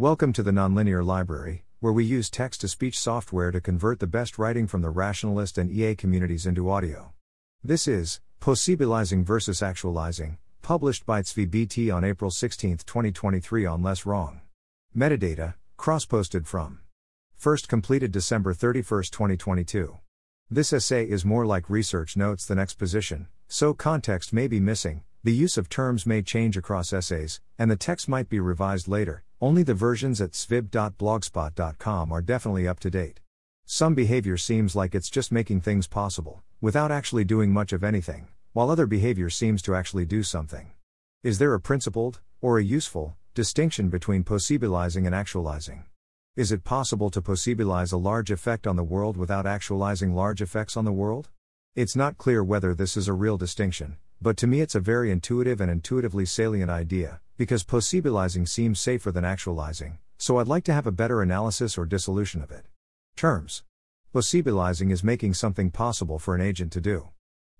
Welcome to the Nonlinear Library, where we use text to speech software to convert the best writing from the rationalist and EA communities into audio. This is Possibilizing versus Actualizing, published by BT on April 16, 2023 on Less Wrong. Metadata, cross posted from. First completed December 31, 2022. This essay is more like research notes than exposition, so context may be missing, the use of terms may change across essays, and the text might be revised later, only the versions at tsvibt.blogspot.com are definitely up to date. Some behavior seems like it's just making things possible, without actually doing much of anything, while other behavior seems to actually do something. Is there a principled, or a useful, distinction between possibilizing and actualizing? Is it possible to possibilize a large effect on the world without actualizing large effects on the world? It's not clear whether this is a real distinction, but to me it's a very intuitive and intuitively salient idea, because possibilizing seems safer than actualizing, so I'd like to have a better analysis or dissolution of it. Terms Possibilizing is making something possible for an agent to do.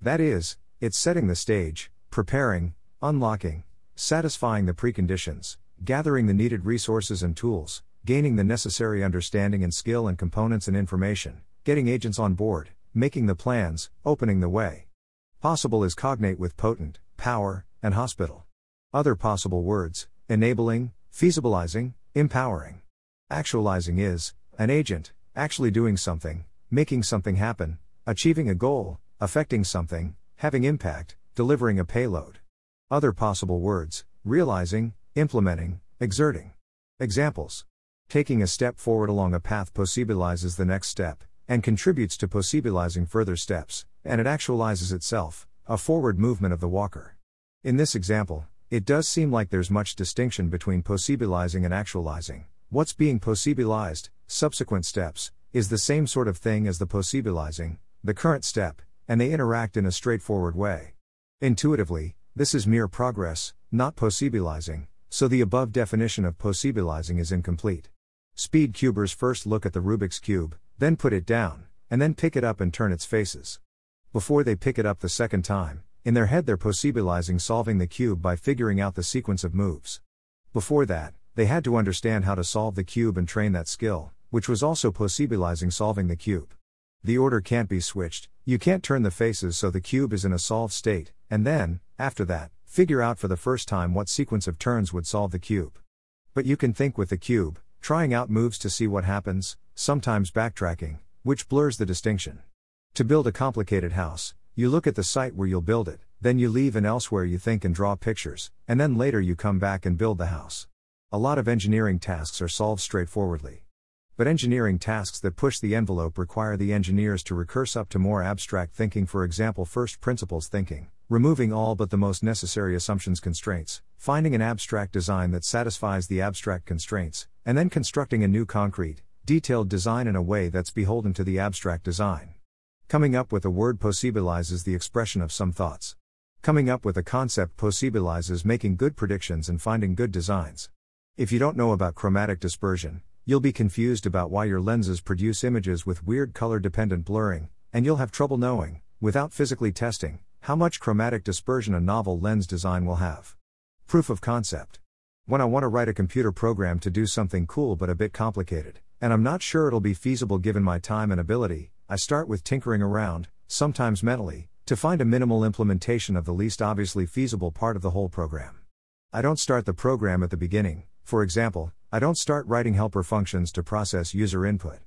That is, it's setting the stage, preparing, unlocking, satisfying the preconditions, gathering the needed resources and tools, gaining the necessary understanding and skill and components and information, getting agents on board, making the plans, opening the way. Possible is cognate with potent, power, and hospital. Other possible words enabling, feasibilizing, empowering. Actualizing is an agent, actually doing something, making something happen, achieving a goal, affecting something, having impact, delivering a payload. Other possible words realizing, implementing, exerting. Examples Taking a step forward along a path possibilizes the next step, and contributes to possibilizing further steps, and it actualizes itself, a forward movement of the walker. In this example, it does seem like there's much distinction between possibilizing and actualizing. What's being possibilized, subsequent steps, is the same sort of thing as the possibilizing, the current step, and they interact in a straightforward way. Intuitively, this is mere progress, not possibilizing, so the above definition of possibilizing is incomplete. Speed cubers first look at the Rubik's Cube, then put it down, and then pick it up and turn its faces. Before they pick it up the second time, in their head they're possibilizing solving the cube by figuring out the sequence of moves. Before that, they had to understand how to solve the cube and train that skill, which was also possibilizing solving the cube. The order can't be switched, you can't turn the faces so the cube is in a solved state, and then, after that, figure out for the first time what sequence of turns would solve the cube. But you can think with the cube, trying out moves to see what happens, sometimes backtracking, which blurs the distinction. To build a complicated house, you look at the site where you'll build it, then you leave and elsewhere you think and draw pictures, and then later you come back and build the house. A lot of engineering tasks are solved straightforwardly. But engineering tasks that push the envelope require the engineers to recurse up to more abstract thinking, for example, first principles thinking, removing all but the most necessary assumptions constraints, finding an abstract design that satisfies the abstract constraints, and then constructing a new concrete, detailed design in a way that's beholden to the abstract design. Coming up with a word possibilizes the expression of some thoughts. Coming up with a concept possibilizes making good predictions and finding good designs. If you don't know about chromatic dispersion, you'll be confused about why your lenses produce images with weird color dependent blurring, and you'll have trouble knowing, without physically testing, how much chromatic dispersion a novel lens design will have. Proof of concept. When I want to write a computer program to do something cool but a bit complicated, and I'm not sure it'll be feasible given my time and ability, I start with tinkering around, sometimes mentally, to find a minimal implementation of the least obviously feasible part of the whole program. I don't start the program at the beginning, for example, I don't start writing helper functions to process user input.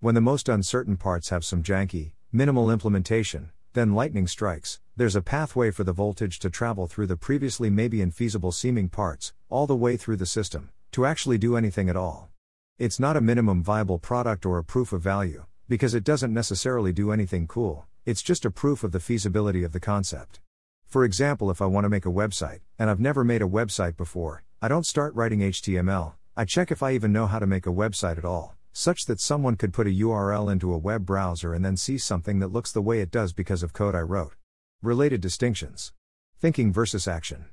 When the most uncertain parts have some janky, minimal implementation, then lightning strikes, there's a pathway for the voltage to travel through the previously maybe infeasible seeming parts, all the way through the system, to actually do anything at all. It's not a minimum viable product or a proof of value, because it doesn't necessarily do anything cool, it's just a proof of the feasibility of the concept. For example, if I want to make a website, and I've never made a website before, I don't start writing HTML, I check if I even know how to make a website at all, such that someone could put a URL into a web browser and then see something that looks the way it does because of code I wrote. Related distinctions Thinking versus action.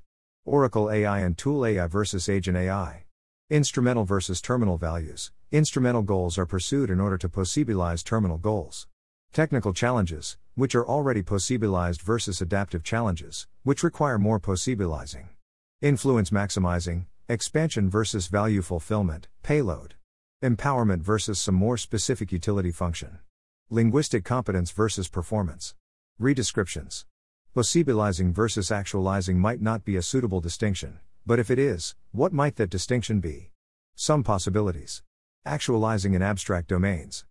Oracle AI and Tool AI versus Agent AI. Instrumental versus terminal values. Instrumental goals are pursued in order to possibilize terminal goals. Technical challenges, which are already possibilized versus adaptive challenges, which require more possibilizing. Influence maximizing, expansion versus value fulfillment, payload, empowerment versus some more specific utility function, linguistic competence versus performance, redescriptions. Possibilizing versus actualizing might not be a suitable distinction, but if it is, what might that distinction be? Some possibilities. Actualizing in abstract domains.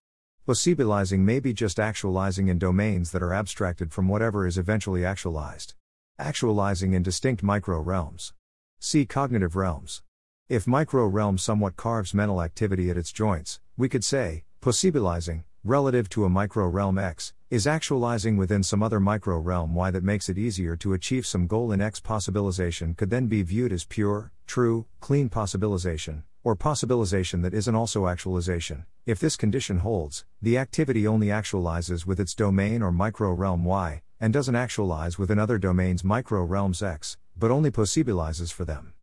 Possibilizing may be just actualizing in domains that are abstracted from whatever is eventually actualized. Actualizing in distinct micro realms. See cognitive realms. If micro realm somewhat carves mental activity at its joints, we could say, possibilizing, relative to a micro realm X, is actualizing within some other micro realm Y that makes it easier to achieve some goal in X. Possibilization could then be viewed as pure, true, clean possibilization, or possibilization that isn't also actualization. If this condition holds, the activity only actualizes with its domain or micro realm Y, and doesn't actualize within other domains micro realms X, but only possibilizes for them.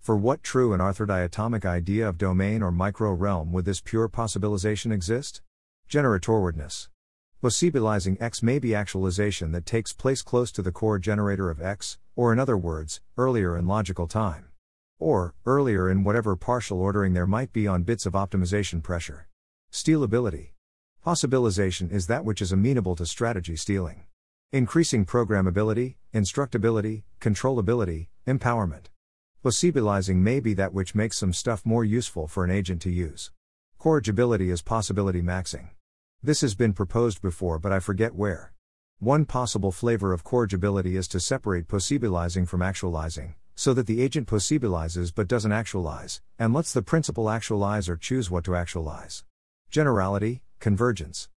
For what true and arthrodiatomic idea of domain or micro realm would this pure possibilization exist? Generatorwardness. Possibilizing X may be actualization that takes place close to the core generator of X, or in other words, earlier in logical time. Or, earlier in whatever partial ordering there might be on bits of optimization pressure. Stealability. Possibilization is that which is amenable to strategy stealing. Increasing programmability, instructability, controllability, empowerment. Possibilizing may be that which makes some stuff more useful for an agent to use. Corrigibility is possibility maxing. This has been proposed before, but I forget where. One possible flavor of corrigibility is to separate possibilizing from actualizing, so that the agent possibilizes but doesn't actualize, and lets the principal actualize or choose what to actualize. Generality, convergence.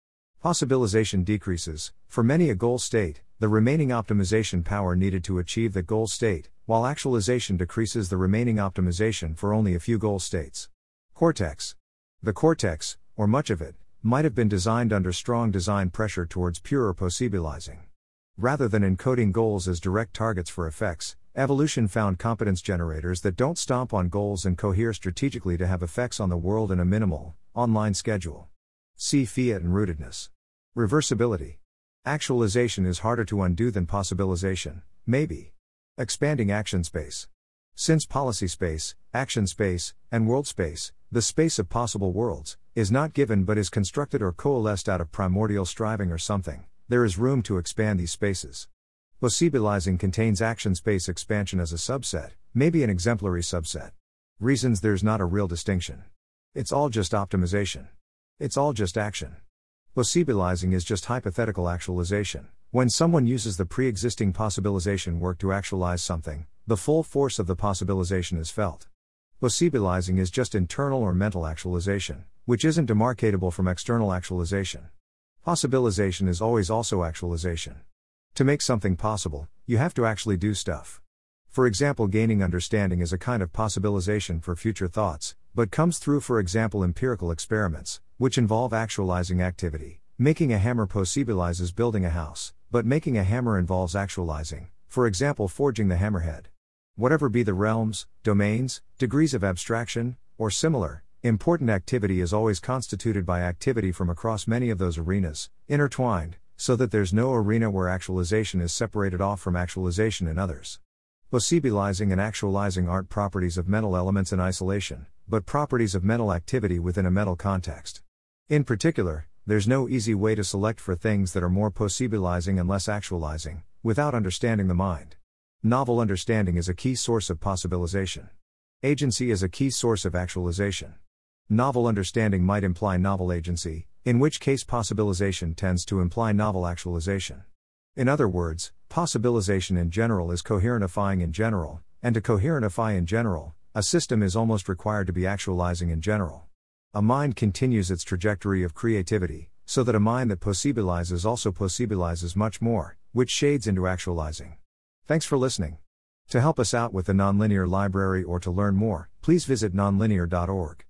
Possibilization decreases, for many a goal state, the remaining optimization power needed to achieve the goal state, while actualization decreases the remaining optimization for only a few goal states. Cortex. The cortex, or much of it, might have been designed under strong design pressure towards purer possibilizing. Rather than encoding goals as direct targets for effects, Evolution found competence generators that don't stomp on goals and cohere strategically to have effects on the world in a minimal, online schedule. See fiat and rootedness. Reversibility. Actualization is harder to undo than possibilization, maybe. Expanding action space. Since policy space, action space, and world space, the space of possible worlds, is not given but is constructed or coalesced out of primordial striving or something, there is room to expand these spaces. Possibilizing contains action space expansion as a subset, maybe an exemplary subset. Reasons there's not a real distinction. It's all just optimization. It's all just action. Possibilizing is just hypothetical actualization. When someone uses the pre existing possibilization work to actualize something, the full force of the possibilization is felt. Possibilizing is just internal or mental actualization, which isn't demarcatable from external actualization. Possibilization is always also actualization. To make something possible, you have to actually do stuff. For example, gaining understanding is a kind of possibilization for future thoughts, but comes through, for example, empirical experiments, which involve actualizing activity. Making a hammer possibilizes building a house, but making a hammer involves actualizing, for example, forging the hammerhead. Whatever be the realms, domains, degrees of abstraction, or similar, important activity is always constituted by activity from across many of those arenas, intertwined, so that there's no arena where actualization is separated off from actualization in others. Possibilizing and actualizing aren't properties of mental elements in isolation, but properties of mental activity within a mental context. In particular, there's no easy way to select for things that are more possibilizing and less actualizing, without understanding the mind. Novel understanding is a key source of possibilization. Agency is a key source of actualization. Novel understanding might imply novel agency, in which case possibilization tends to imply novel actualization. In other words, possibilization in general is coherentifying in general, and to coherentify in general, a system is almost required to be actualizing in general. A mind continues its trajectory of creativity, so that a mind that possibilizes also possibilizes much more, which shades into actualizing. Thanks for listening. To help us out with the Nonlinear Library or to learn more, please visit nonlinear.org.